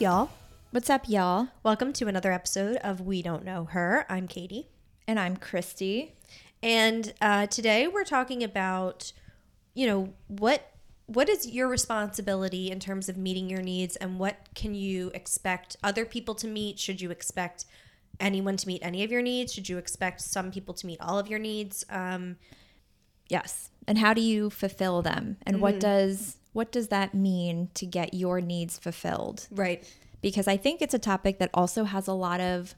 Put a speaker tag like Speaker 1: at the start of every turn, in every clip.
Speaker 1: Y'all?
Speaker 2: What's up, y'all?
Speaker 1: Welcome to another episode of We Don't Know Her. I'm Katie.
Speaker 2: And I'm Christy.
Speaker 1: And uh, today we're talking about, you know, what what is your responsibility in terms of meeting your needs and what can you expect other people to meet? Should you expect anyone to meet any of your needs? Should you expect some people to meet all of your needs? Um,
Speaker 2: Yes. And how do you fulfill them? And what does what does that mean to get your needs fulfilled?
Speaker 1: right.
Speaker 2: Because I think it's a topic that also has a lot of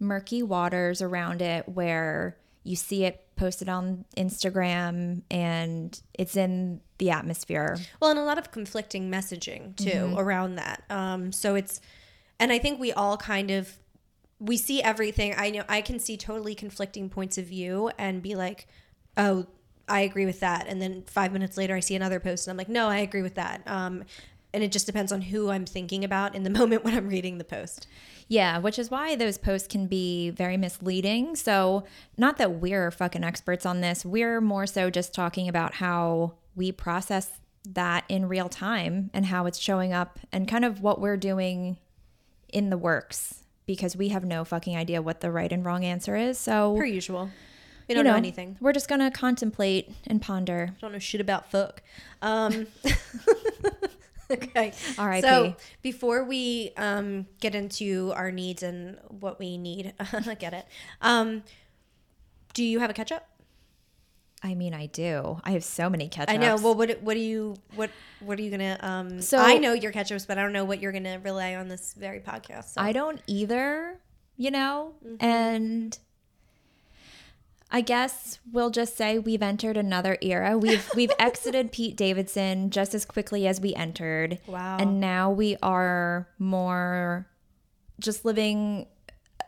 Speaker 2: murky waters around it where you see it posted on Instagram and it's in the atmosphere.
Speaker 1: Well, and a lot of conflicting messaging too around that. Um, so it's, and I think we all kind of, we see everything. I know I can see totally conflicting points of view and be like, oh, I agree with that. And then five minutes later, I see another post and I'm like, no, I agree with that. Um, and it just depends on who I'm thinking about in the moment when I'm reading the post.
Speaker 2: Yeah, which is why those posts can be very misleading. So, not that we're fucking experts on this, we're more so just talking about how we process that in real time and how it's showing up and kind of what we're doing in the works because we have no fucking idea what the right and wrong answer is. So,
Speaker 1: Per usual. We don't know, anything.
Speaker 2: We're just going to contemplate and ponder.
Speaker 1: don't know shit about fuck. Um, okay.
Speaker 2: R.I.P..
Speaker 1: So before we um, get into our needs and what we need, I get it. Um, do you have a catch up?
Speaker 2: I mean, I do. I have so many catch ups.
Speaker 1: I know. Well, what what do you what what are you gonna? Um,
Speaker 2: So-
Speaker 1: I know your catch ups, but I don't know what you're gonna rely on this very podcast. So.
Speaker 2: I don't either, you know?
Speaker 1: Mm-hmm.
Speaker 2: And I guess we'll just say we've entered another era. We've we've exited Pete Davidson just as quickly as we entered.
Speaker 1: Wow.
Speaker 2: And now we are more just living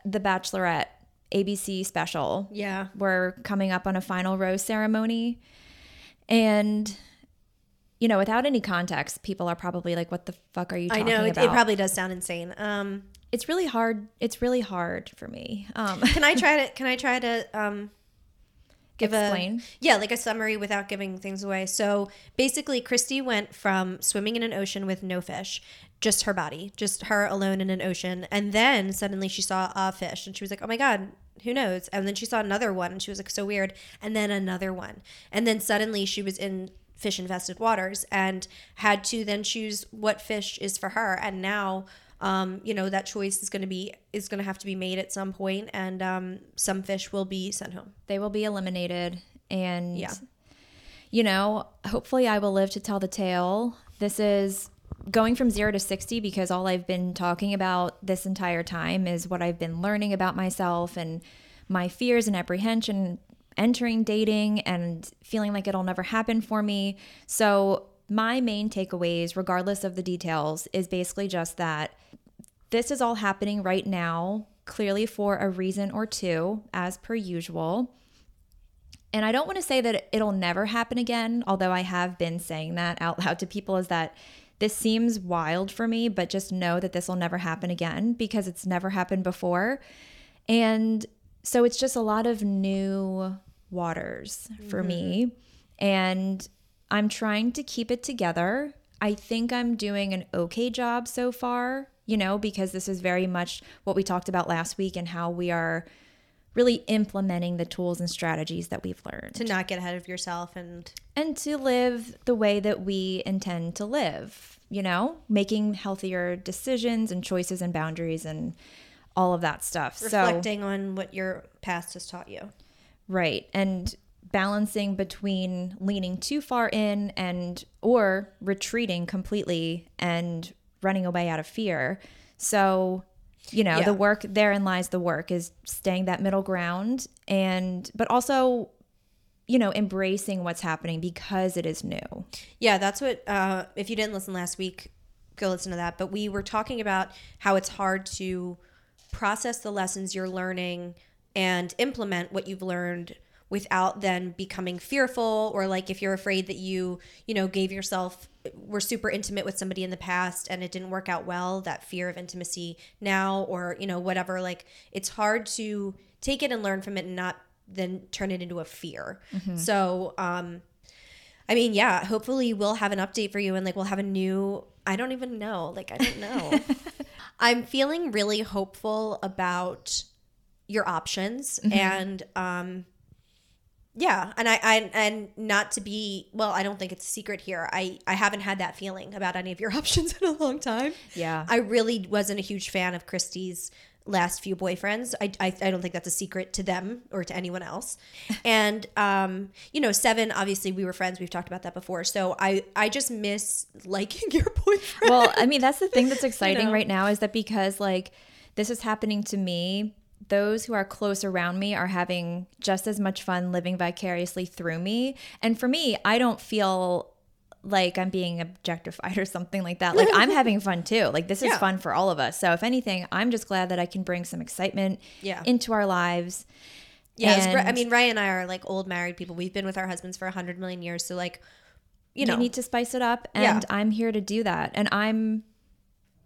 Speaker 2: the bachelorette ABC special.
Speaker 1: yeah.
Speaker 2: We're coming up on a final rose ceremony. And you know, without any context, people are probably like, "What the fuck are you
Speaker 1: I know it,
Speaker 2: about?"
Speaker 1: it probably does sound insane. Um,
Speaker 2: it's really hard. It's really hard for me. Um,
Speaker 1: can I try to? Can I try to? Um, give
Speaker 2: Explain.
Speaker 1: a yeah like a summary without giving things away. So basically christy went from swimming in an ocean with no fish just her body just her alone in an ocean. And then suddenly she saw a fish and she was like oh my god who knows? And then she saw another one and she was like so weird. And then another one. And then suddenly she was in fish infested waters and had to then choose what fish is for her. And now um, you know that choice is going to be is going to have to be made at some point and um, some fish will be sent home.
Speaker 2: They will be eliminated and
Speaker 1: Yeah.
Speaker 2: you know hopefully i will live to tell the tale. This is going from 0 to 60 because all i've been talking about this entire time is what i've been learning about myself and my fears and apprehension entering dating and feeling like it'll never happen for me. So my main takeaways regardless of the details is basically just that this is all happening right now, clearly for a reason or two, as per usual. And I don't want to say that it'll never happen again, although I have been saying that out loud to people, is that this seems wild for me, but just know that this will never happen again because it's never happened before. And so it's just a lot of new waters for me. Mm-hmm. And I'm trying to keep it together. I think I'm doing an okay job so far, you know, because this is very much what we talked about last week and how we are really implementing the tools and strategies that we've learned
Speaker 1: to not get ahead of yourself and
Speaker 2: and to live the way that we intend to live, you know, making healthier decisions and choices and boundaries and all of that stuff. So,
Speaker 1: reflecting on what your past has taught you.
Speaker 2: right. And balancing between leaning too far in and or retreating completely and running away out of fear. So, you know,
Speaker 1: Yeah.
Speaker 2: the work therein lies the work is staying that middle ground and but also you know, embracing what's happening because it is new.
Speaker 1: Yeah, that's what. Uh, if you didn't listen last week, go listen to that. But we were talking about how it's hard to process the lessons you're learning and implement what you've learned without then becoming fearful or like if you're afraid that you you know gave yourself were super intimate with somebody in the past and it didn't work out well that fear of intimacy now or you know whatever like it's hard to take it and learn from it and not then turn it into a fear so um I mean, yeah, hopefully we'll have an update for you and like we'll have a new I don't even know. Like I don't know. I'm feeling really hopeful about your options
Speaker 2: Mm-hmm.
Speaker 1: and um yeah, and I, I and not to be well, I don't think it's a secret here. I I haven't had that feeling about any of your options in a long time.
Speaker 2: Yeah.
Speaker 1: I really wasn't a huge fan of Christy's last few boyfriends. I, I, I don't think that's a secret to them or to anyone else. And um, you know, Seven, obviously we were friends. We've talked about that before. So I I just miss liking your boyfriend.
Speaker 2: well, I mean, that's the thing that's exciting
Speaker 1: know.
Speaker 2: right now is that because like this is happening to me, those who are close around me are having just as much fun living vicariously through me. And for me, I don't feel like I'm being objectified or something like that. Like I'm having fun too. Like this is
Speaker 1: Yeah.
Speaker 2: fun for all of us. So if anything, I'm just glad that I can bring some excitement
Speaker 1: Yeah.
Speaker 2: into our lives.
Speaker 1: Yeah, great. I mean, Ray and I are like old married people. We've been with our husbands for a hundred million years. So like, you know,
Speaker 2: we need to spice it up and
Speaker 1: Yeah.
Speaker 2: i'm here to do that and i'm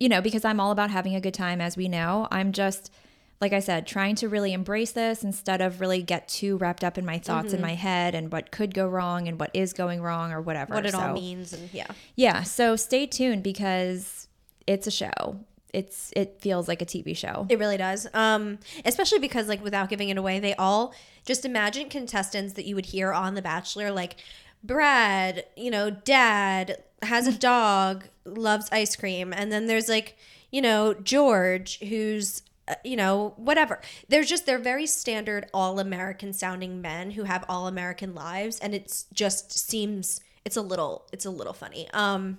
Speaker 2: you know because i'm all about having a good time as we know i'm just like i said trying to really embrace this instead of really get too wrapped up in my thoughts
Speaker 1: Mm-hmm.
Speaker 2: in my head and what could go wrong and what is going wrong or whatever.
Speaker 1: What it all means, and yeah,
Speaker 2: yeah so stay tuned because it's a show. It's it feels like a tv show.
Speaker 1: It really does. Um, especially because like without giving it away, they all just imagine contestants that you would hear on The Bachelor, like Brad, you know, Dad has a dog, loves ice cream, and then there's like you know George who's uh, you know whatever they're just they're very standard all american sounding men who have all american lives and it's just seems it's a little it's a little funny um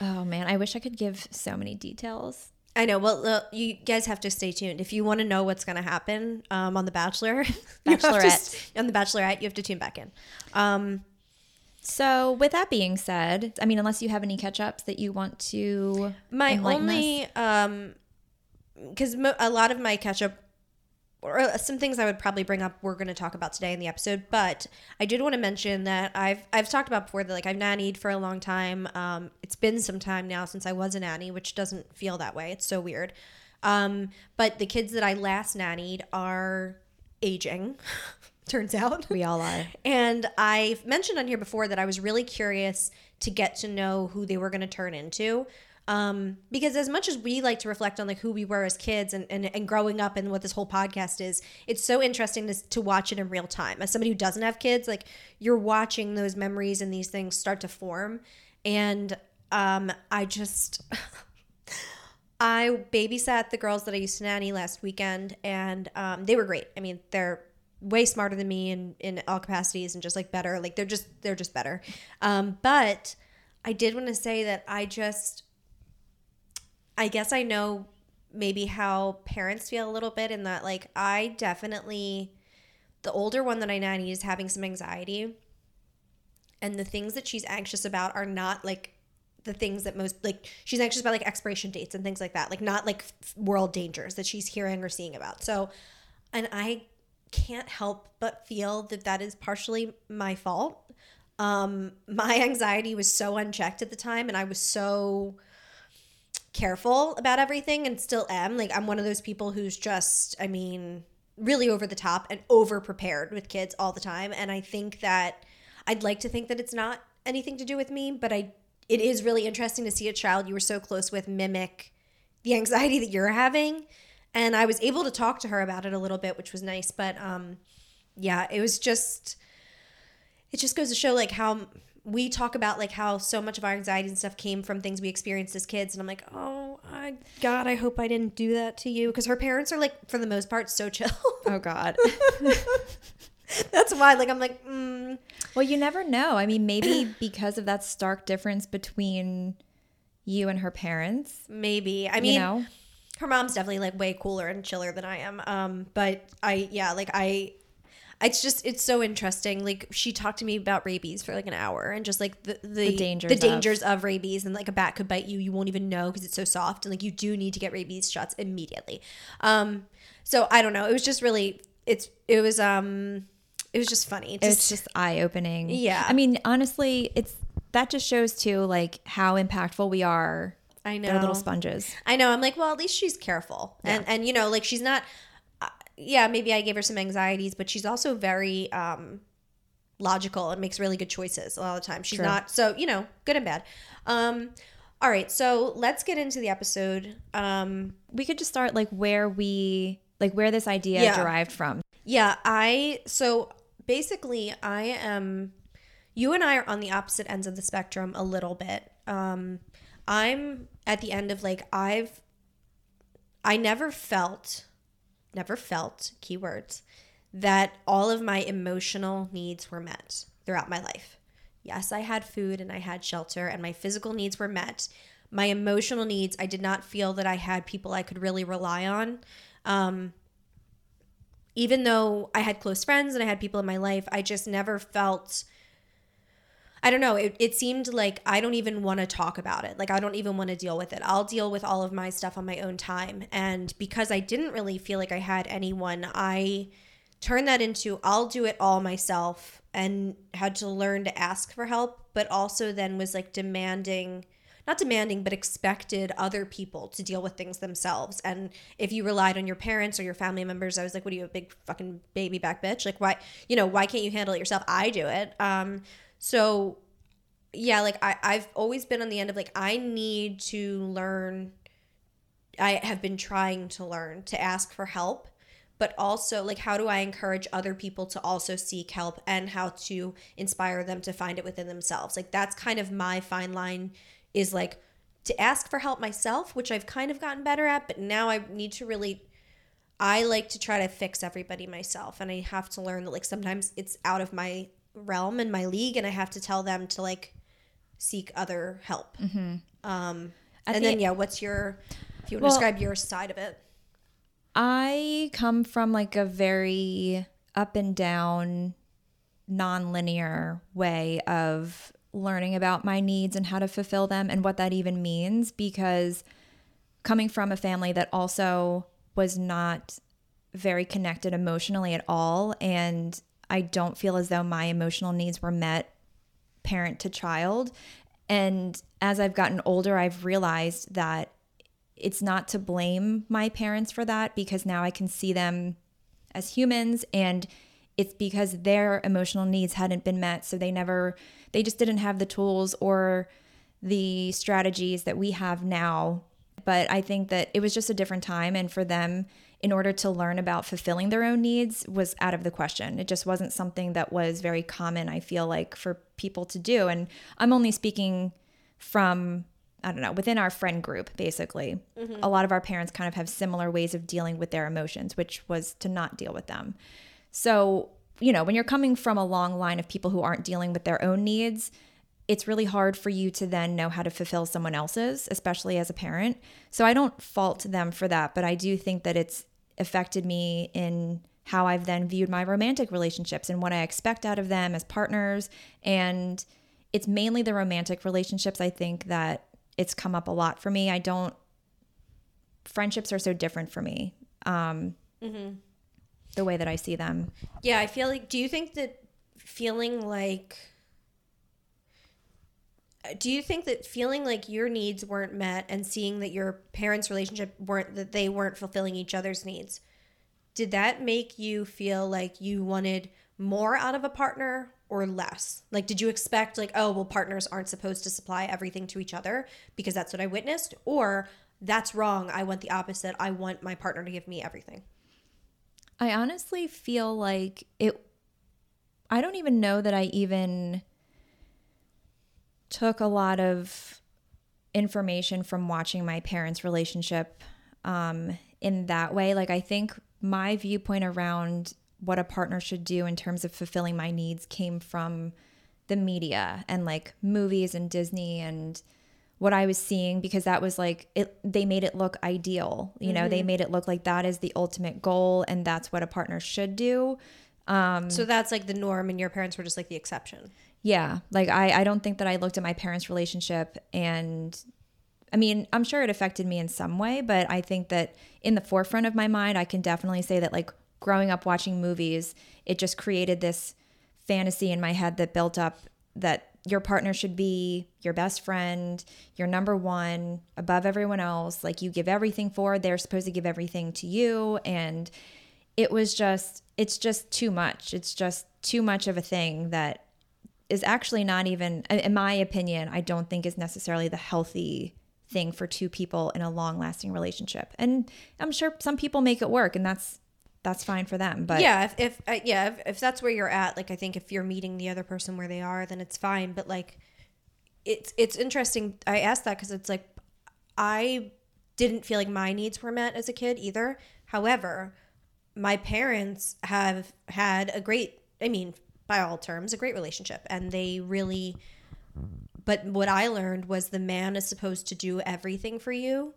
Speaker 2: oh man i wish i could give so many details
Speaker 1: I know. Well, uh, you guys have to stay tuned if you want to know what's going to happen um, on the Bachelor. have to
Speaker 2: Bachelorette.
Speaker 1: on the Bachelorette, you have to tune back in. Um,
Speaker 2: so with that being said i mean unless you have any catch-ups that you want to
Speaker 1: my only, um, because mo- a lot of my catch up or uh, some things I would probably bring up we're going to talk about today in the episode, but I did want to mention that I've I've talked about before that like I've nannied for a long time. Um, it's been some time now since I was a nanny, which doesn't feel that way. It's so weird. Um, but the kids that I last nannied are aging. turns out
Speaker 2: we all are
Speaker 1: And I've mentioned on here before that I was really curious to get to know who they were going to turn into. Um, because as much as we like to reflect on like who we were as kids and, and, and growing up and what this whole podcast is, it's so interesting to, to watch it in real time. As somebody who doesn't have kids, like you're watching those memories and these things start to form. And um, I just, I babysat the girls that I used to nanny last weekend, and um, they were great. I mean, they're way smarter than me in in all capacities, and just like better. Like they're just they're just better. Um, but I did want to say that I just, I guess I know maybe how parents feel a little bit in that like I definitely, the older one that I nanny is having some anxiety, and the things that she's anxious about are not like the things that most like she's anxious about like expiration dates and things like that like not like world dangers that she's hearing or seeing about. So and i can't help but feel that that is partially my fault. Um my anxiety was so unchecked at the time and i was so careful about everything and still am. Like i'm one of those people who's just i mean really over the top and over prepared with kids all the time. And i think that i'd like to think that it's not anything to do with me but i it is really interesting to see a child you were so close with mimic the anxiety that you're having. And i was able to talk to her about it a little bit which was nice. But um yeah it was just it just goes to show like how we talk about like how so much of our anxiety and stuff came from things we experienced as kids and i'm like oh I, god i hope i didn't do that to you because her parents are like for the most part so chill.
Speaker 2: Oh god.
Speaker 1: That's why like i'm like mm,
Speaker 2: Well, you never know. I mean, maybe because of that stark difference between you and her parents,
Speaker 1: maybe. I mean
Speaker 2: you know?
Speaker 1: her mom's definitely like way cooler and chiller than i am. Um but i yeah like i it's just it's so interesting like she talked to me about rabies for like an hour and just like the the,
Speaker 2: dangers
Speaker 1: the
Speaker 2: of-
Speaker 1: dangers of. rabies and like a bat could bite you you won't even know because it's so soft and like you do need to get rabies shots immediately um so i don't know it was just really it's it was um it was just funny
Speaker 2: It's
Speaker 1: just,
Speaker 2: just eye opening.
Speaker 1: Yeah.
Speaker 2: I mean, honestly, it's that just shows too like how impactful we are.
Speaker 1: i know
Speaker 2: They're little sponges.
Speaker 1: I know. I'm like, well, at least she's careful, and and you know, like she's not. Yeah, maybe I gave her some anxieties, but she's also very um, logical and makes really good choices a lot of the time. She's
Speaker 2: True.
Speaker 1: not so you know good and bad. Um, All right, so let's get into the episode. Um,
Speaker 2: we could just start like where we like where this idea
Speaker 1: Yeah.
Speaker 2: derived from.
Speaker 1: yeah, I so basically I am. You and I are on the opposite ends of the spectrum a little bit. Um, I'm at the end of like I've. I never felt, never felt keywords, that all of my emotional needs were met throughout my life. Yes, I had food and I had shelter, and my physical needs were met. My emotional needs, I did not feel that I had people I could really rely on. Um, even though I had close friends and I had people in my life, I just never felt. I don't know. It, it seemed like I don't even want to talk about it. Like, I don't even want to deal with it. I'll deal with all of my stuff on my own time. And because I didn't really feel like I had anyone, I turned that into I'll do it all myself and had to learn to ask for help, but also then was like demanding, not demanding, but expected other people to deal with things themselves. And if you relied on your parents or your family members, I was like, what are you, a big fucking baby back bitch? Like, why, you know, why can't you handle it yourself? I do it. Um, so yeah, like I, I've always been on the end of like, I need to learn. I have been trying to learn to ask for help but also like how do i encourage other people to also seek help and how to inspire them to find it within themselves like that's kind of my fine line is like to ask for help myself which i've kind of gotten better at but now i need to really i like to try to fix everybody myself and i have to learn that like sometimes it's out of my realm and my league and i have to tell them to like seek other help. Um and
Speaker 2: the-
Speaker 1: then yeah what's your if you want
Speaker 2: Well-
Speaker 1: to describe your side of it?
Speaker 2: I come from like a very up and down, non-linear way of learning about my needs and how to fulfill them and what that even means because coming from a family that also was not very connected emotionally at all and I don't feel as though my emotional needs were met parent to child. And as I've gotten older I've realized that it's not to blame my parents for that because now I can see them as humans and it's because their emotional needs hadn't been met. So they never they just didn't have the tools or the strategies that we have now. But I think that it was just a different time and for them in order to learn about fulfilling their own needs was out of the question. It just wasn't something that was very common I feel like for people to do and I'm only speaking from I don't know, within our friend group, basically. Mm-hmm. A lot of our parents kind of have similar ways of dealing with their emotions, which was to not deal with them. So, you know, when you're coming from a long line of people who aren't dealing with their own needs, it's really hard for you to then know how to fulfill someone else's, especially as a parent. So I don't fault them for that, but I do think that it's affected me in how I've then viewed my romantic relationships and what I expect out of them as partners. And it's mainly the romantic relationships, I think, that it's come up a lot for me. I don't, friendships are so different for me. Um, The way that I see them.
Speaker 1: Yeah, I feel like. Do you think that feeling like. Do you think that feeling like your needs weren't met and seeing that your parents' relationship weren't, that they weren't fulfilling each other's needs, did that make you feel like you wanted more out of a partner or less? Like, did you expect, like, oh, well, partners aren't supposed to supply everything to each other because that's what I witnessed? Or that's wrong. I want the opposite. I want my partner to give me everything.
Speaker 2: I honestly feel like it. I don't even know that I even took a lot of information from watching my parents' relationship um, in that way. Like, I think my viewpoint around what a partner should do in terms of fulfilling my needs came from the media and like movies and Disney and what I was seeing because that was like it they made it look ideal. You know, they made it look like that is the ultimate goal and that's what a partner should do.
Speaker 1: So that's like the norm, and your parents were just like the exception.
Speaker 2: Yeah. Like I, I don't think that I looked at my parents' relationship and I mean, I'm sure it affected me in some way, but I think that in the forefront of my mind, I can definitely say that like growing up watching movies, it just created this fantasy in my head that built up that your partner should be your best friend, your number one, above everyone else. Like you give everything for, they're supposed to give everything to you. And it was just, it's just too much. It's just too much of a thing that is actually not even in my opinion i don't think is necessarily the healthy thing for two people in a long lasting relationship. And i'm sure some people make it work and that's that's fine for them but
Speaker 1: yeah if, if uh, yeah if, if that's where you're at like i think if you're meeting the other person where they are then it's fine but like it's it's interesting i asked that because it's like i didn't feel like my needs were met as a kid either. However my parents have had a great i mean by all terms a great relationship. And they really but what i learned was the man is supposed to do everything for you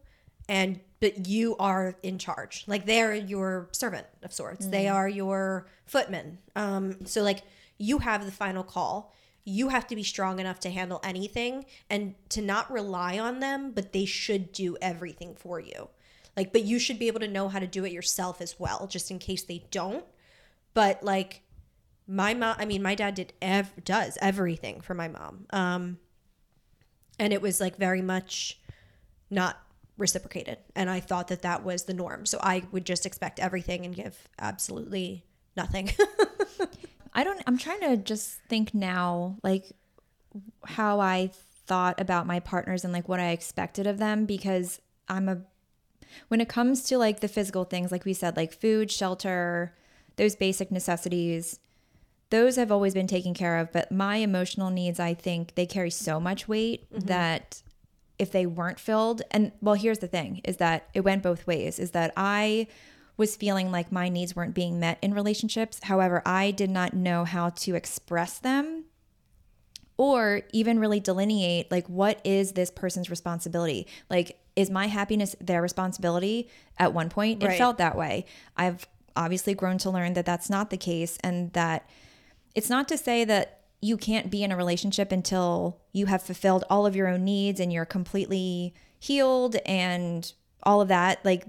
Speaker 1: and but you are in charge. Like they're your servant of sorts. They are your footman um so like you have the final call. You have to be strong enough to handle anything and to not rely on them but they should do everything for you. Like but you should be able to know how to do it yourself as well just in case they don't. But like my mom i mean my dad did ev- does everything for my mom. Um and it was like very much not reciprocated. And i thought that that was the norm. So i would just expect everything and give absolutely nothing.
Speaker 2: I don't I'm trying to just think now like how I thought about my partners and like what I expected of them because I'm a when it comes to like the physical things like we said like food, shelter, those basic necessities those have always been taken care of but my emotional needs I think they carry so much weight mm-hmm. that if they weren't filled and well here's the thing is that it went both ways is that I was feeling like my needs weren't being met in relationships. However, I did not know how to express them or even really delineate like what is this person's responsibility? Like is my happiness their responsibility? At one point, it
Speaker 1: Right.
Speaker 2: felt that way. I've obviously grown to learn that that's not the case and that it's not to say that you can't be in a relationship until you have fulfilled all of your own needs and you're completely healed and all of that. Like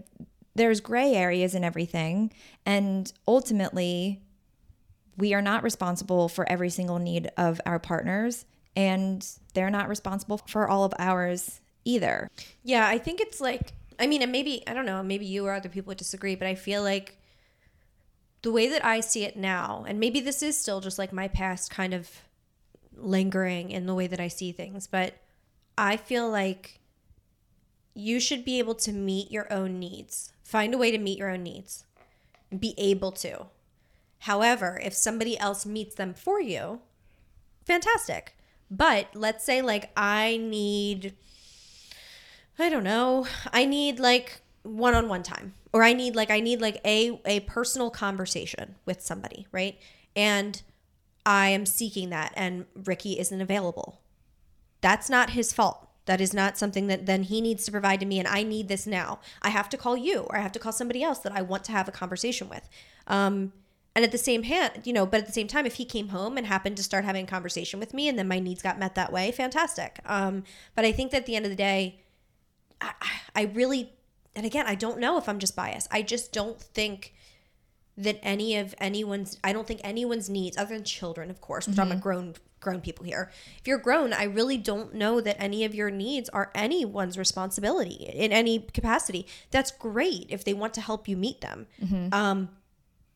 Speaker 2: there's gray areas and everything. And ultimately, we are not responsible for every single need of our partners, and they're not responsible for all of ours either.
Speaker 1: Yeah, I think it's like I mean, and maybe I don't know, maybe you or other people would disagree, but I feel like the way that I see it now, and maybe this is still just like my past kind of lingering in the way that I see things, but I feel like you should be able to meet your own needs. Find a way to meet your own needs. Be able to. However, if somebody else meets them for you, fantastic. But let's say like I need I don't know. I need like one-on-one time or I need like I need like a a personal conversation with somebody, right? And I am seeking that and Ricky isn't available. That's not his fault. That is not something that then he needs to provide to me and I need this now. I have to call you or I have to call somebody else that I want to have a conversation with. Um and at the same hand, you know, but at the same time, if he came home and happened to start having a conversation with me and then my needs got met that way, fantastic. Um, but I think that at the end of the day, I, I really, and again, I don't know if I'm just biased. I just don't think that any of anyone's, I don't think anyone's needs, other than children, of course, we're talking about grown grown people here. If you're grown, I really don't know that any of your needs are anyone's responsibility in any capacity. That's great if they want to help you meet them. Um,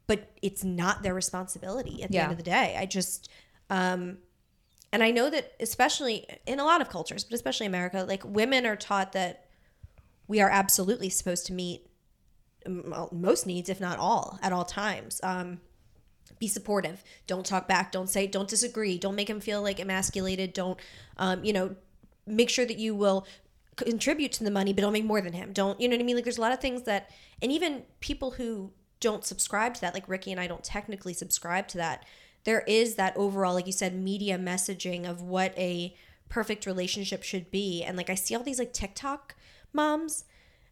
Speaker 1: but it's not their responsibility at the
Speaker 2: Yeah.
Speaker 1: end of the day. I just, um, and I know that especially in a lot of cultures, but especially America, like women are taught that we are absolutely supposed to meet most needs, if not all, at all times. Um, be supportive. Don't talk back. Don't say. Don't disagree. Don't make him feel like emasculated. Don't, um, you know, make sure that you will contribute to the money, but don't make more than him. Don't, you know what I mean? Like, there's a lot of things that, and even people who don't subscribe to that, like Ricky and I don't technically subscribe to that. There is that overall, like you said, media messaging of what a perfect relationship should be. And like, I see all these like TikTok moms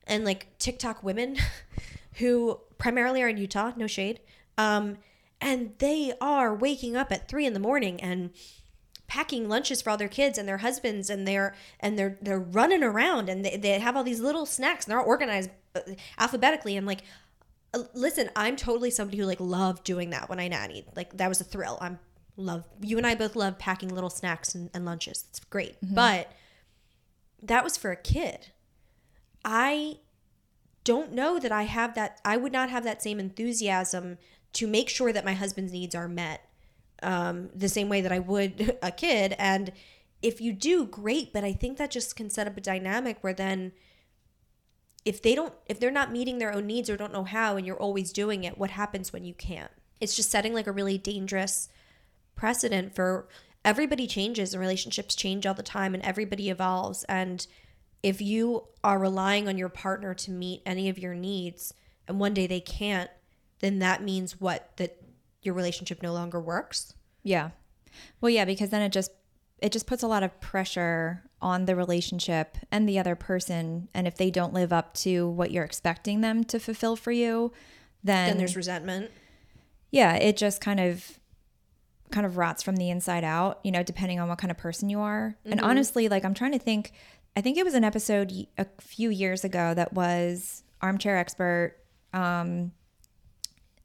Speaker 1: and like TikTok women who primarily are in Utah, no shade. Um, and they are waking up at three in the morning and packing lunches for all their kids and their husbands and they're and they're they're running around and they, they have all these little snacks and they're organized uh, alphabetically. And like uh, listen i'm totally somebody who like loved doing that when i nannied. Like that was a thrill. I'm love you and i both love packing little snacks and, and lunches. It's great. But that was for a kid i don't know that I have that. I would not have that same enthusiasm to make sure that my husband's needs are met um, the same way that I would a kid. And if you do, great. But I think that just can set up a dynamic where then if they don't if they're not meeting their own needs or don't know how and you're always doing it what happens when you can't it's just setting like a really dangerous precedent for everybody changes and relationships change all the time and everybody evolves and if you are relying on your partner to meet any of your needs and one day they can't then that means what? That your relationship no longer works?
Speaker 2: Yeah. Well, yeah, because then it just it just puts a lot of pressure on the relationship and the other person. And if they don't live up to what you're expecting them to fulfill for you, then
Speaker 1: then there's resentment.
Speaker 2: Yeah, it just kind of kind of rots from the inside out, you know, depending on what kind of person you are. And mm-hmm. honestly, like I'm trying to think I think it was an episode a few years ago that was Armchair Expert um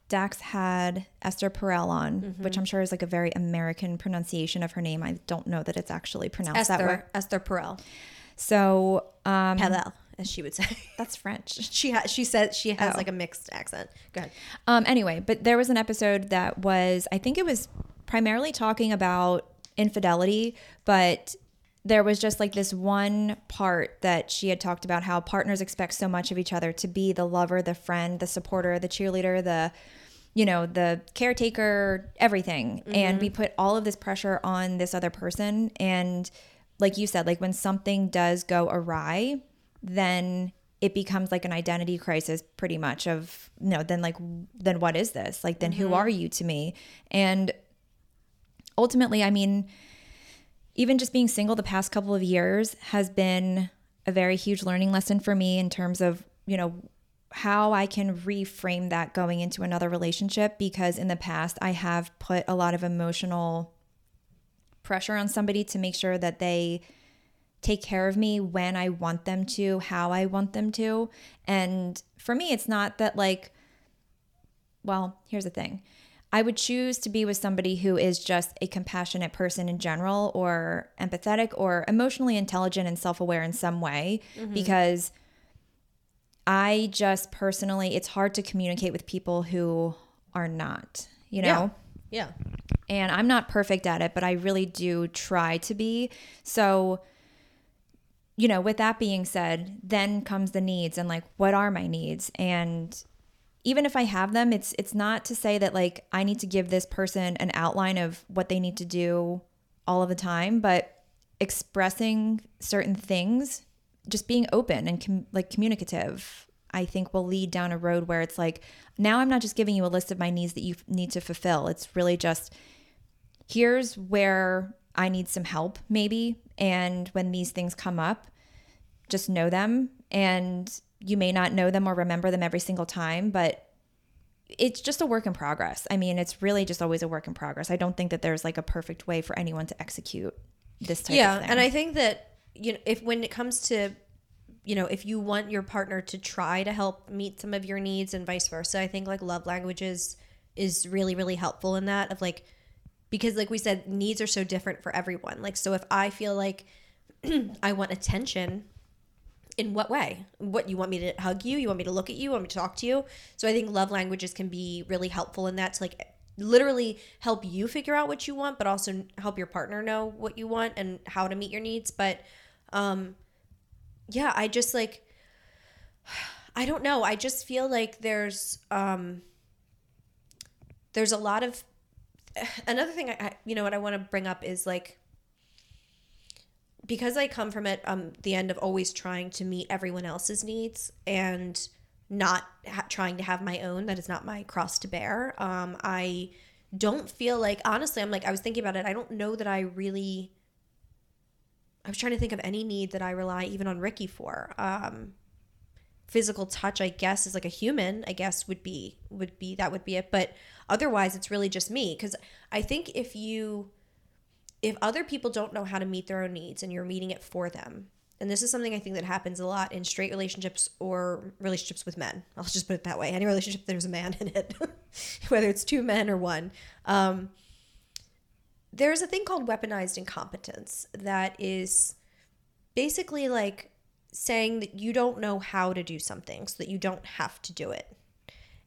Speaker 2: Dax had Esther Perel on, which I'm sure is like a very American pronunciation of her name. I don't know that it's actually pronounced that way.
Speaker 1: esther esther perel
Speaker 2: So, um,
Speaker 1: Perel, as she would say
Speaker 2: that's French.
Speaker 1: she ha- she says she has
Speaker 2: Oh.
Speaker 1: like a mixed accent go ahead
Speaker 2: Um, anyway, but there was an episode that was, I think it was primarily talking about infidelity, but there was just like this one part that she had talked about how partners expect so much of each other to be the lover, the friend, the supporter, the cheerleader, the you know, the caretaker, everything. And we mm-hmm. put all of this pressure on this other person. And like you said, like when something does go awry, then it becomes like an identity crisis pretty much of you know then like then what is this? Like then who mm-hmm. are you to me? And ultimately i mean even just being single the past couple of years has been a very huge learning lesson for me in terms of you know how i can reframe that going into another relationship because in the past i have put a lot of emotional pressure on somebody to make sure that they take care of me when I want them to, how I want them to. And for me, it's not that like, well, here's the thing. I would choose to be with somebody who is just a compassionate person in general, or empathetic, or emotionally intelligent and self aware in some way, mm-hmm. because I just personally, it's hard to communicate with people who are not, you know?
Speaker 1: yeah
Speaker 2: and I'm not perfect at it, but I really do try to be. So, you know, with that being said, then comes the needs and like what are my needs? And even if I have them, it's it's not to say that like I need to give this person an outline of what they need to do all of the time, but expressing certain things, just being open and com- like communicative, I think will lead down a road where it's like now I'm not just giving you a list of my needs that you need to fulfill. It's really just here's where I need some help, maybe. And when these things come up, just know them. And you may not know them or remember them every single time, but it's just a work in progress. I mean, it's really just always a work in progress. I don't think that there's like a perfect way for anyone to execute this type
Speaker 1: yeah
Speaker 2: of thing.
Speaker 1: and i think that you know if when it comes to you know if you want your partner to try to help meet some of your needs and vice versa i think like love languages is really really helpful in that of like because like we said needs are so different for everyone like so if i feel like i want attention in what way? What you want me to hug you? You want me to look at you? You want me to talk to you? So i think love languages can be really helpful in that to like literally help you figure out what you want but also help your partner know what you want and how to meet your needs. But um yeah i just like i don't know. I just feel like there's um there's a lot of another thing I, I you know what i want to bring up is like because I come from it um the end of always trying to meet everyone else's needs and not ha- trying to have my own that is not my cross to bear. Um I don't feel like honestly I'm like I was thinking about it I don't know that I really I was trying to think of any need that I rely even on Ricky for. Um physical touch I guess is like a human I guess would be would be that would be it but otherwise it's really just me cuz I think if you if other people don't know how to meet their own needs and you're meeting it for them and this is something i think that happens a lot in straight relationships or relationships with men. I'll just put it that way. Any relationship there's a man in it whether it's two men or one. Um, there's a thing called weaponized incompetence that is basically like saying that you don't know how to do something so that you don't have to do it.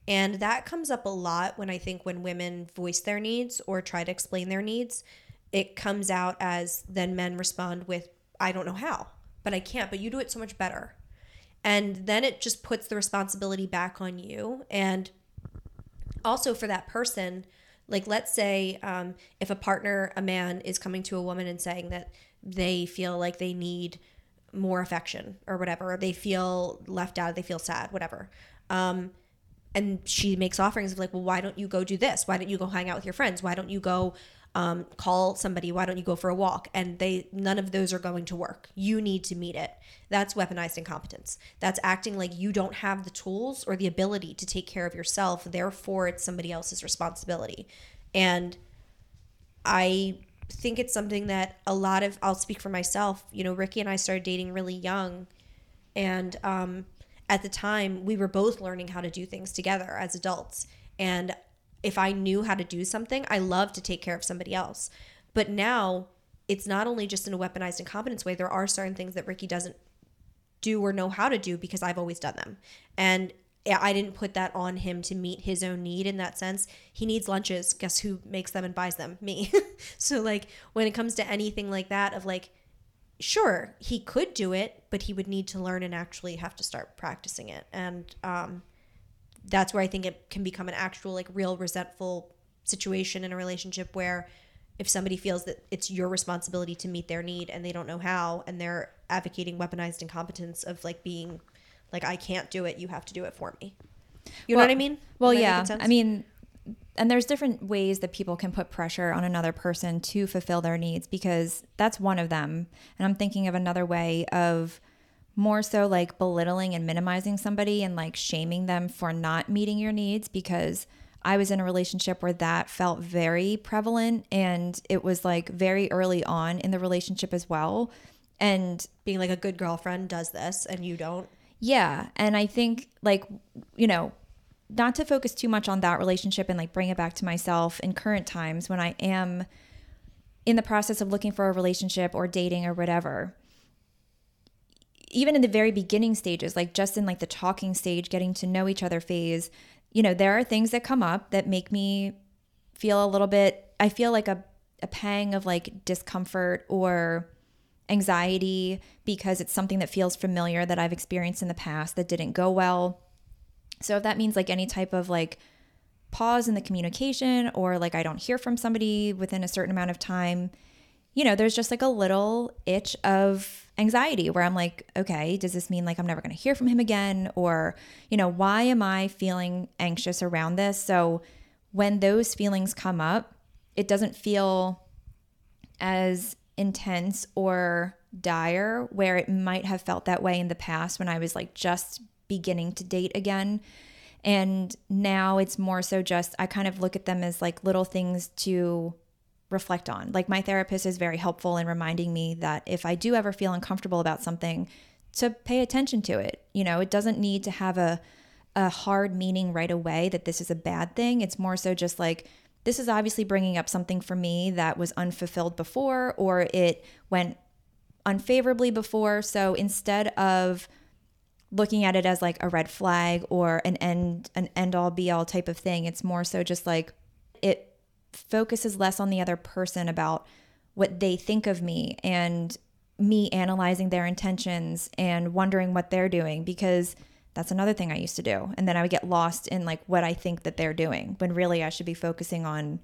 Speaker 1: And that comes up a lot when I think when women voice their needs or try to explain their needs, it comes out as then men respond with, I don't know how, but I can't, but you do it so much better. And then it just puts the responsibility back on you. And also for that person, like let's say um, if a partner, a man, is coming to a woman and saying that they feel like they need more affection or whatever, or they feel left out, they feel sad, whatever. Um, and she makes offerings of like, well, why don't you go do this? Why don't you go hang out with your friends? Why don't you go um, call somebody? Why don't you go for a walk? And they none of those are going to work. You need to meet it. That's weaponized incompetence. That's acting like you don't have the tools or the ability to take care of yourself. Therefore, it's somebody else's responsibility. And I think it's something that a lot of I'll speak for myself. You know, Ricky and I started dating really young, and um, at the time we were both learning how to do things together as adults. And if I knew how to do something, I love to take care of somebody else. But now it's not only just in a weaponized incompetence way. There are certain things that Ricky doesn't do or know how to do because I've always done them. And I didn't put that on him to meet his own need in that sense. He needs lunches. Guess who makes them and buys them? Me. so like when it comes to anything like that of like sure, he could do it, but he would need to learn and actually have to start practicing it. And um that's where I think it can become an actual like real resentful situation in a relationship where if somebody feels that it's your responsibility to meet their need and they don't know how and they're advocating weaponized incompetence of like being like I can't do it, you have to do it for me. You
Speaker 2: well,
Speaker 1: know what I mean?
Speaker 2: Well, yeah. I mean, and there's different ways that people can put pressure on another person to fulfill their needs because that's one of them. And I'm thinking of another way of more so like belittling and minimizing somebody and like shaming them for not meeting your needs because I was in a relationship where that felt very prevalent and it was like very early on in the relationship as well. And
Speaker 1: being like a good girlfriend does this and you don't.
Speaker 2: Yeah. And I think, like, you know, not to focus too much on that relationship and like bring it back to myself in current times when I am in the process of looking for a relationship or dating or whatever. Even in the very beginning stages, like just in like the talking stage, getting to know each other phase, you know, there are things that come up that make me feel a little bit, I feel like a, a pang of like discomfort or anxiety because it's something that feels familiar that I've experienced in the past that didn't go well. So if that means like any type of like pause in the communication or like I don't hear from somebody within a certain amount of time, you know, there's just like a little itch of anxiety where I'm like, okay, does this mean like I'm never going to hear from him again? Or, you know, why am I feeling anxious around this? So when those feelings come up, it doesn't feel as intense or dire where it might have felt that way in the past when I was like just beginning to date again. And now it's more so just I kind of look at them as like little things to reflect on. Like my therapist is very helpful in reminding me that if I do ever feel uncomfortable about something, to pay attention to it. You know, it doesn't need to have a a hard meaning right away that this is a bad thing. It's more so just like this is obviously bringing up something for me that was unfulfilled before or it went unfavorably before. So instead of looking at it as like a red flag or an end an end all be all type of thing, it's more so just like it focuses less on the other person about what they think of me and me analyzing their intentions and wondering what they're doing because that's another thing I used to do. And then I would get lost in like what I think that they're doing when really I should be focusing on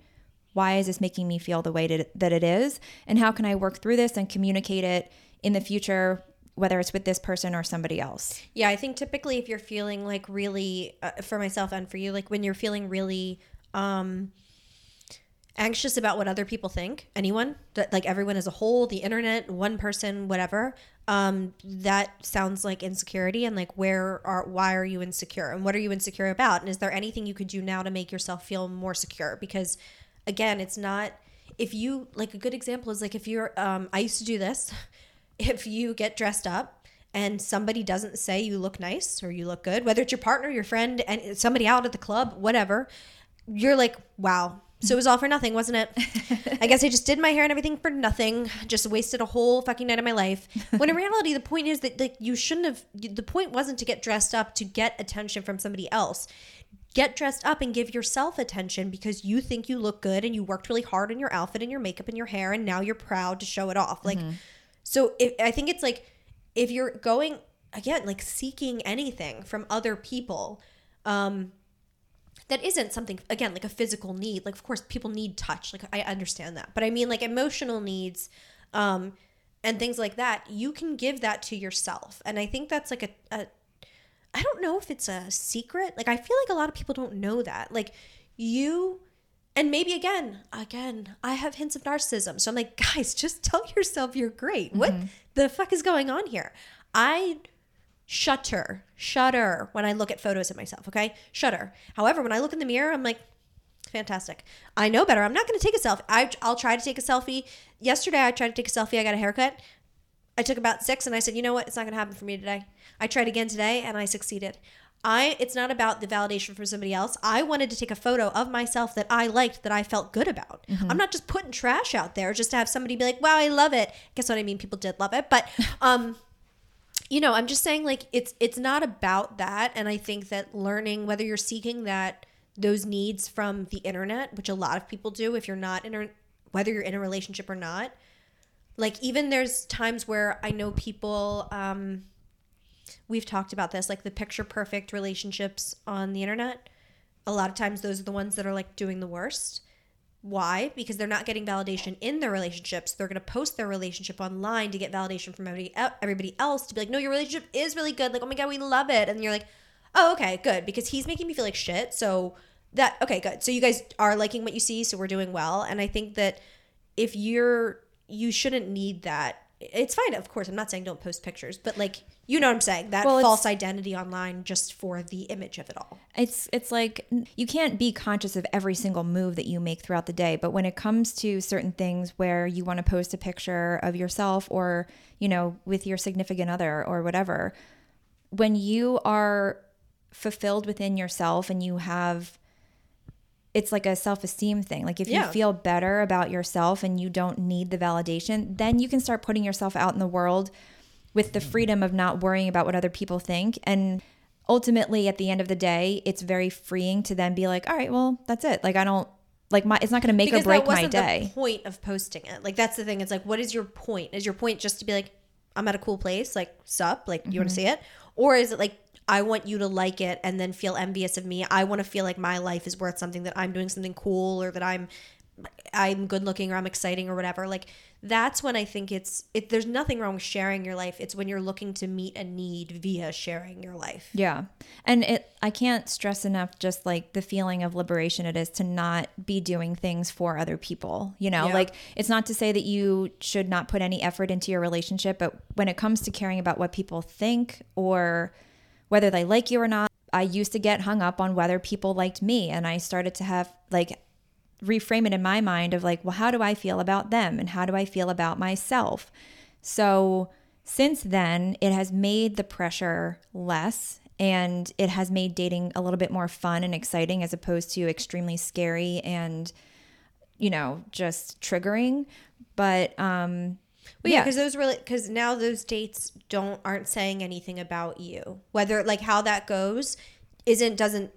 Speaker 2: why is this making me feel the way that it is and how can I work through this and communicate it in the future whether it's with this person or somebody else.
Speaker 1: Yeah, I think typically if you're feeling like really uh, for myself and for you like when you're feeling really um anxious about what other people think anyone like everyone as a whole the internet one person whatever um that sounds like insecurity and like where are why are you insecure and what are you insecure about? And is there anything you could do now to make yourself feel more secure? Because again it's not if you like a good example is like if you're um i used to do this. If you get dressed up and somebody doesn't say you look nice or you look good whether it's your partner your friend and somebody out at the club whatever you're like wow so it was all for nothing, wasn't it? I guess I just did my hair and everything for nothing. Just wasted a whole fucking night of my life. When in reality, the point is that like you shouldn't have. The point wasn't to get dressed up to get attention from somebody else. get dressed up and give yourself attention because you think you look good and you worked really hard on your outfit and your makeup and your hair and now you're proud to show it off. Like, so if, I think it's like if you're going again, like seeking anything from other people, um, that isn't something again like a physical need. Like, of course, people need touch. Like, I understand that, but I mean like emotional needs, um, and things like that. You can give that to yourself, and I think that's like a, a I don't know if it's a secret. Like I feel like a lot of people don't know that. Like you and maybe again, again, I have hints of narcissism. So I'm like, guys, just tell yourself you're great. What the fuck is going on here? I shudder, shudder when I look at photos of myself, okay? Shudder. However, when I look in the mirror, I'm like, fantastic. I know better. I'm not going to take a selfie. I, I'll try to take a selfie. Yesterday, I tried to take a selfie. I got a haircut. I took about six and I said, you know what? It's not going to happen for me today. I tried again today and I succeeded. I it's not about the validation from somebody else. I wanted to take a photo of myself that I liked that I felt good about. I'm not just putting trash out there just to have somebody be like, "Wow, I love it." Guess what I mean? People did love it, but um you know, I'm just saying like it's it's not about that and I think that learning whether you're seeking that those needs from the internet, which a lot of people do if you're not in a whether you're in a relationship or not. Like even there's times where I know people um we've talked about this like the picture perfect relationships on the internet. A lot of times those are the ones that are like doing the worst. Why? Because they're not getting validation in their relationships. They're going to post their relationship online to get validation from everybody, else to be like, no, your relationship is really good. Like, oh my God, we love it. And you're like, oh, okay, good. Because he's making me feel like shit. So that, okay, good. So you guys are liking what you see. So we're doing well. And I think that if you're, you shouldn't need that. It's fine, of course. I'm not saying don't post pictures, but like, you know what I'm saying? That
Speaker 2: Well,
Speaker 1: false identity online just for the image of it all.
Speaker 2: It's it's like you can't be conscious of every single move that you make throughout the day, but when it comes to certain things where you want to post a picture of yourself or, you know, with your significant other or whatever, when you are fulfilled within yourself and you have it's like a self-esteem thing. Like if
Speaker 1: Yeah.
Speaker 2: you feel better about yourself and you don't need the validation, then you can start putting yourself out in the world with the freedom of not worrying about what other people think and ultimately at the end of the day it's very freeing to then be like all right well that's it like i don't like my it's not going to make or break
Speaker 1: that
Speaker 2: my
Speaker 1: wasn't
Speaker 2: day
Speaker 1: the point of posting it. Like that's the thing. It's like, what is your point? Is your point just to be like, I'm at a cool place, like sup, like you
Speaker 2: Mm-hmm.
Speaker 1: want to see it, or is it like I want you to like it and then feel envious of me? I want to feel like my life is worth something that I'm doing something cool or that I'm I'm good looking or I'm exciting or whatever. Like that's when I think it's it. There's nothing wrong with sharing your life. It's when you're looking to meet a need via sharing your life.
Speaker 2: yeah and it i can't stress enough just like the feeling of liberation it is to not be doing things for other people you know
Speaker 1: Yeah.
Speaker 2: like it's not to say that you should not put any effort into your relationship but when it comes to caring about what people think or whether they like you or not i used to get hung up on whether people liked me and i started to have like reframe it in my mind of like, well, how do I feel about them and how do I feel about myself? So since then, it has made the pressure less and it has made dating a little bit more fun and exciting as opposed to extremely scary and, you know, just triggering. But, um,
Speaker 1: Well, yeah,
Speaker 2: yeah.
Speaker 1: because those really because now those dates don't aren't saying anything about you. Whether like how that goes isn't doesn't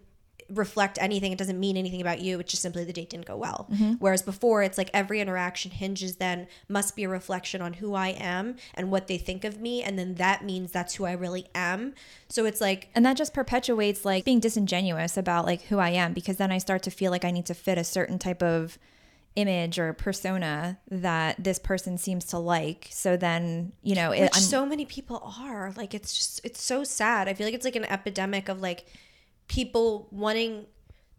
Speaker 1: reflect anything. It doesn't mean anything about you. It's just simply the date didn't go well. Mm-hmm. Whereas before, it's like every interaction hinges then must be a reflection on who I am and what they think of me, and then that means that's who I really am. So it's like
Speaker 2: and that just perpetuates like being disingenuous about like who I am because then I start to feel like I need to fit a certain type of image or persona that this person seems to like. So then, you know, it,
Speaker 1: so many people are like it's just it's so sad i feel like it's like an epidemic of like people wanting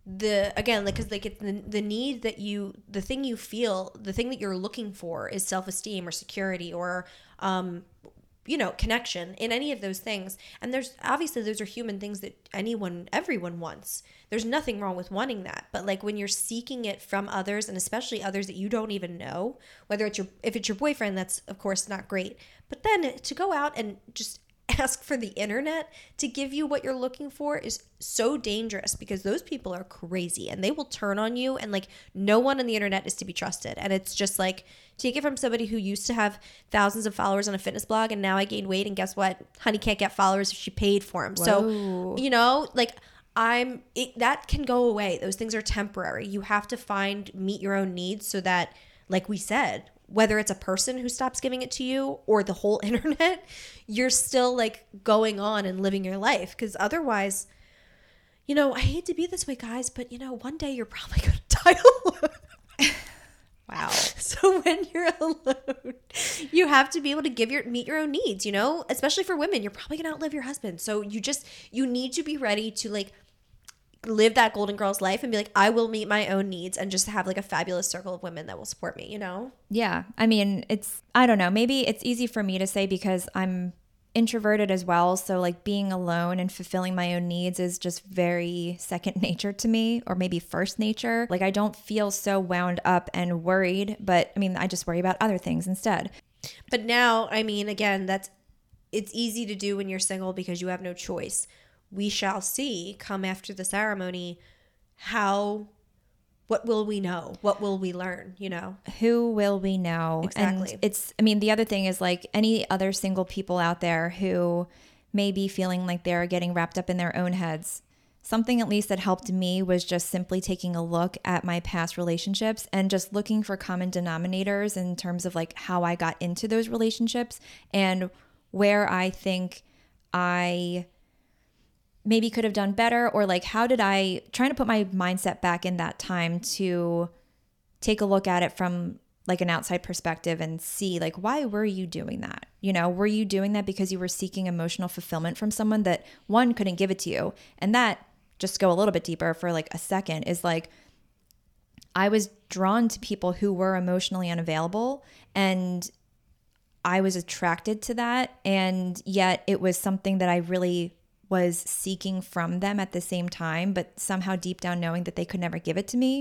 Speaker 1: the again like because like it's the, the need that you the thing you feel the thing that you're looking for is self-esteem or security or um you know connection in any of those things. And there's obviously those are human things that anyone everyone wants. There's nothing wrong with wanting that. But like when you're seeking it from others and especially others that you don't even know whether it's your if it's your boyfriend that's of course not great. But then to go out and just ask for the internet to give you what you're looking for is so dangerous because those people are crazy and they will turn on you and like no one on the internet is to be trusted and it's just like take it from somebody who used to have thousands of followers on a fitness blog and now I gained weight and guess what honey can't get followers if she paid for them so you know like I'm it, that can go away. Those things are temporary. You have to find meet your own needs so that like we said, whether it's a person who stops giving it to you or the whole internet, you're still like going on and living your life cuz otherwise you know, I hate to be this way guys, but you know, one day you're probably going to die alone.
Speaker 2: Wow.
Speaker 1: So when you're alone, you have to be able to give your meet your own needs, you know? Especially for women, you're probably going to outlive your husband. So you just you need to be ready to like live that golden girl's life and be like I will meet my own needs and just have like a fabulous circle of women that will support me, you know?
Speaker 2: Yeah. I mean, it's, I don't know, maybe it's easy for me to say because I'm introverted as well. So, like, being alone and fulfilling my own needs is just very second nature to me, or maybe first nature. Like, I don't feel so wound up and worried, but I mean, I just worry about other things instead.
Speaker 1: But now, I mean, again, that's it's easy to do when you're single because you have no choice. We shall see come after the ceremony how what will we know? What will we learn, you know?
Speaker 2: Who will we know?
Speaker 1: Exactly.
Speaker 2: And it's, I mean, the other thing is like any other single people out there who may be feeling like they're getting wrapped up in their own heads. Something at least that helped me was just simply taking a look at my past relationships and just looking for common denominators in terms of like how I got into those relationships and where I think I maybe could have done better or like how did I trying to put my mindset back in that time to take a look at it from like an outside perspective and see like why were you doing that? You know, were you doing that because you were seeking emotional fulfillment from someone that one couldn't give it to you? And that just go a little bit deeper for like a second is like I was drawn to people who were emotionally unavailable and I was attracted to that and yet it was something that I really was seeking from them at the same time but somehow deep down knowing that they could never give it to me.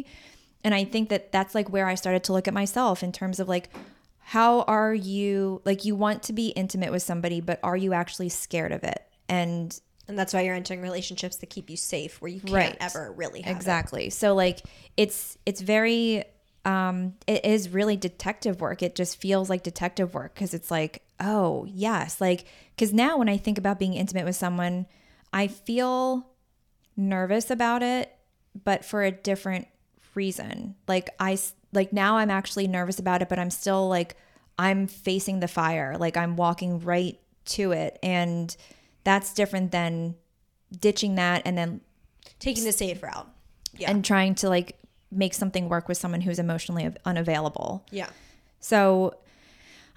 Speaker 2: And i think that that's like where i started to look at myself in terms of like how are you like you want to be intimate with somebody but are you actually scared of it? And
Speaker 1: And that's why you're entering relationships that keep you safe where you can't
Speaker 2: Right.
Speaker 1: ever really have it.
Speaker 2: exactly. So like it's it's very um it is really detective work. It just feels like detective work because it's like oh yes. Like because now when i think about being intimate with someone i feel nervous about it but for a different reason like I like now i'm actually nervous about it but i'm still like i'm facing the fire like i'm walking right to it and that's different than ditching that and then
Speaker 1: Taking the safe route. Yeah.
Speaker 2: and trying to like make something work with someone who's emotionally unavailable.
Speaker 1: yeah.
Speaker 2: So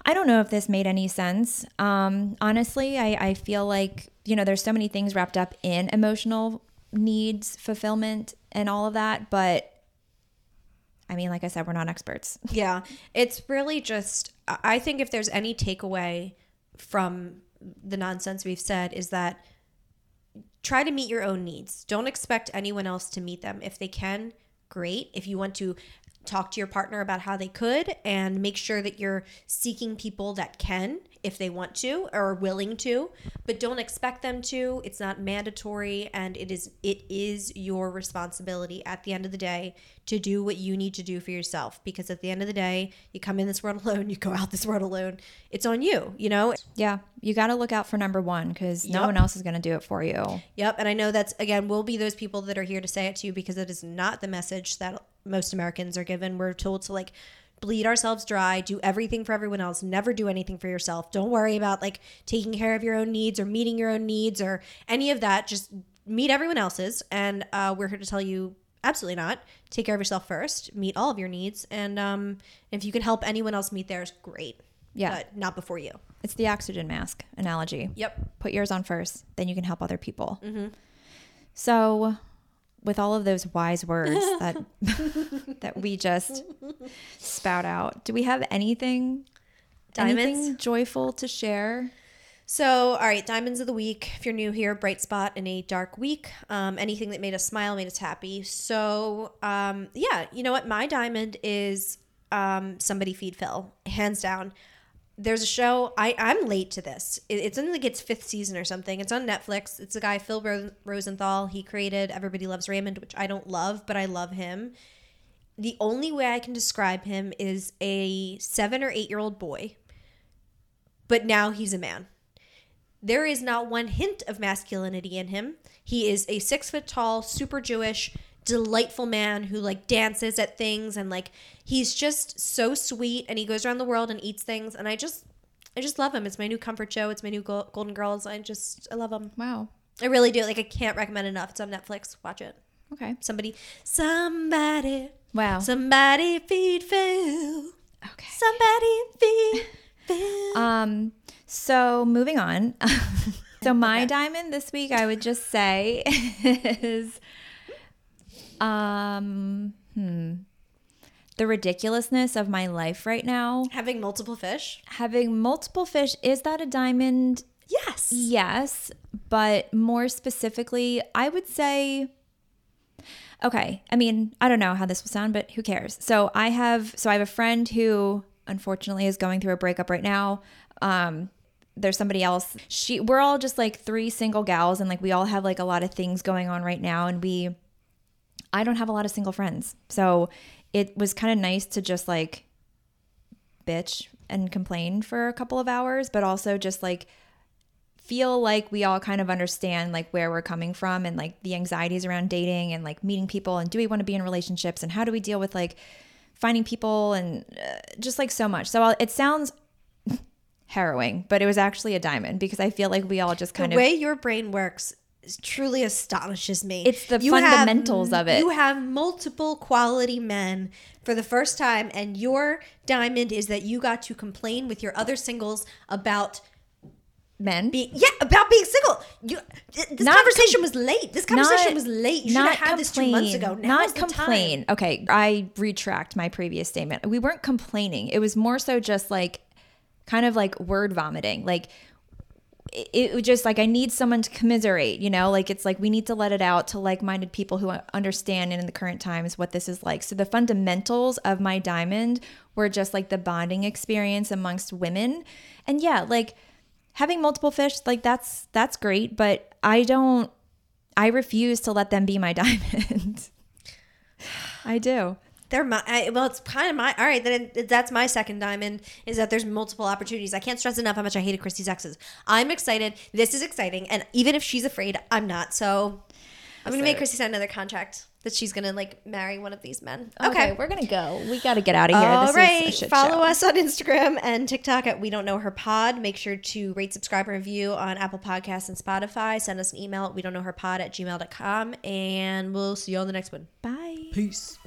Speaker 2: I don't know if this made any sense. Um, honestly, I, I feel like, you know, there's so many things wrapped up in emotional needs, fulfillment, and all of that. But I mean, like I said, we're not experts.
Speaker 1: Yeah. It's really just, I I think if there's any takeaway from the nonsense we've said, is that try to meet your own needs. Don't expect anyone else to meet them. If they can, great. If you want to talk to your partner about how they could and make sure that you're seeking people that can if they want to or are willing to but don't expect them to it's not mandatory and it is it is your responsibility at the end of the day to do what you need to do for yourself because at the end of the day you come in this world alone you go out this world alone it's on you you know
Speaker 2: Yeah, you got to look out for number one because no one else is going to do it for you.
Speaker 1: Yep. And I know that's, again, we'll be those people that are here to say it to you because it is not the message that most Americans are given. We're told to like bleed ourselves dry, do everything for everyone else, never do anything for yourself. Don't worry about like taking care of your own needs or meeting your own needs or any of that. Just meet everyone else's. And uh, we're here to tell you absolutely not. Take care of yourself first, meet all of your needs. And um, if you can help anyone else meet theirs, great.
Speaker 2: Yeah.
Speaker 1: But not before you.
Speaker 2: It's the oxygen mask analogy.
Speaker 1: Yep.
Speaker 2: Put yours on first, then you can help other people. So, with all of those wise words that that we just spout out, do we have anything
Speaker 1: Diamonds?
Speaker 2: anything joyful to share?
Speaker 1: So, all right, diamonds of the week. If you're new here, bright spot in a dark week. Um, anything that made us smile, made us happy. So, um, yeah, you know what? My diamond is um, somebody feed Phil, hands down. There's a show. I I'm late to this. It, it's in like its fifth season or something. It's on Netflix. It's a guy Phil Ro- Rosenthal. He created Everybody Loves Raymond, which I don't love, but I love him. The only way I can describe him is a seven or eight year old boy, but now he's a man there is not one hint of masculinity in him. He is a six foot tall, super Jewish, delightful man who like dances at things and like he's just so sweet and he goes around the world and eats things and I just I just love him. It's my new comfort show. It's my new Gol- Golden Girls. I just I love him.
Speaker 2: Wow.
Speaker 1: I really do. Like I can't recommend enough. It's on Netflix. Watch it.
Speaker 2: Okay.
Speaker 1: Somebody, somebody,
Speaker 2: Wow.
Speaker 1: somebody feed Phil.
Speaker 2: Okay.
Speaker 1: Somebody feed Phil.
Speaker 2: Um. So moving on. so my diamond this week, I would just say, is, um, hmm, the ridiculousness of my life right now.
Speaker 1: Having multiple fish.
Speaker 2: Having multiple fish is that a diamond?
Speaker 1: Yes.
Speaker 2: Yes, but more specifically, I would say okay, I mean, I don't know how this will sound, but who cares? So I have so I have a friend who unfortunately is going through a breakup right now. Um there's somebody else. She we're all just like three single gals and like we all have like a lot of things going on right now and we I don't have a lot of single friends. So it was kind of nice to just like bitch and complain for a couple of hours, but also just like feel like we all kind of understand like where we're coming from and like the anxieties around dating and like meeting people and do we want to be in relationships and how do we deal with like finding people and uh, just like so much. So I'll, it sounds harrowing, but it was actually a diamond because I feel like we all just kind
Speaker 1: the
Speaker 2: of the
Speaker 1: way your brain works truly astonishes me.
Speaker 2: It's the
Speaker 1: You have-
Speaker 2: fundamentals of it.
Speaker 1: You have multiple quality men for the first time, and your diamond is that you got to complain with your other singles about
Speaker 2: men
Speaker 1: being yeah about being single. You this
Speaker 2: Not
Speaker 1: conversation
Speaker 2: com-
Speaker 1: was late. This conversation
Speaker 2: not-
Speaker 1: was late. You should have had this two months ago. Now
Speaker 2: not complain.
Speaker 1: time.
Speaker 2: Okay, I retract my previous statement. We weren't complaining. It was more so just like kind of like word vomiting. Like it, was just like I need someone to commiserate, you know? Like it's like we need to let it out to like-minded people who understand in the current times what this is like. So the fundamentals of my diamond were just like the bonding experience amongst women. And yeah, like having multiple fish, like that's that's great, but I don't I refuse to let them be my diamond. I do.
Speaker 1: They're my I, well. It's kind of my all right. Then it, that's my second diamond is that there's multiple opportunities. I can't stress enough how much I hated Christy's exes. I'm excited. This is exciting, and even if she's afraid, I'm not. So I'm gonna make
Speaker 2: So-
Speaker 1: Christy sign another contract that she's gonna like marry one of these men.
Speaker 2: Okay, we're gonna go. We got to get out of here.
Speaker 1: All
Speaker 2: this
Speaker 1: right.
Speaker 2: is a shit
Speaker 1: Follow
Speaker 2: show.
Speaker 1: us on Instagram and TikTok at We Don't Know Her Pod. Make sure to rate, subscribe, and review on Apple Podcasts and Spotify. Send us an email at we don't know her pod at gmail.com. And we'll see you on the next one.
Speaker 2: Bye.
Speaker 1: Peace.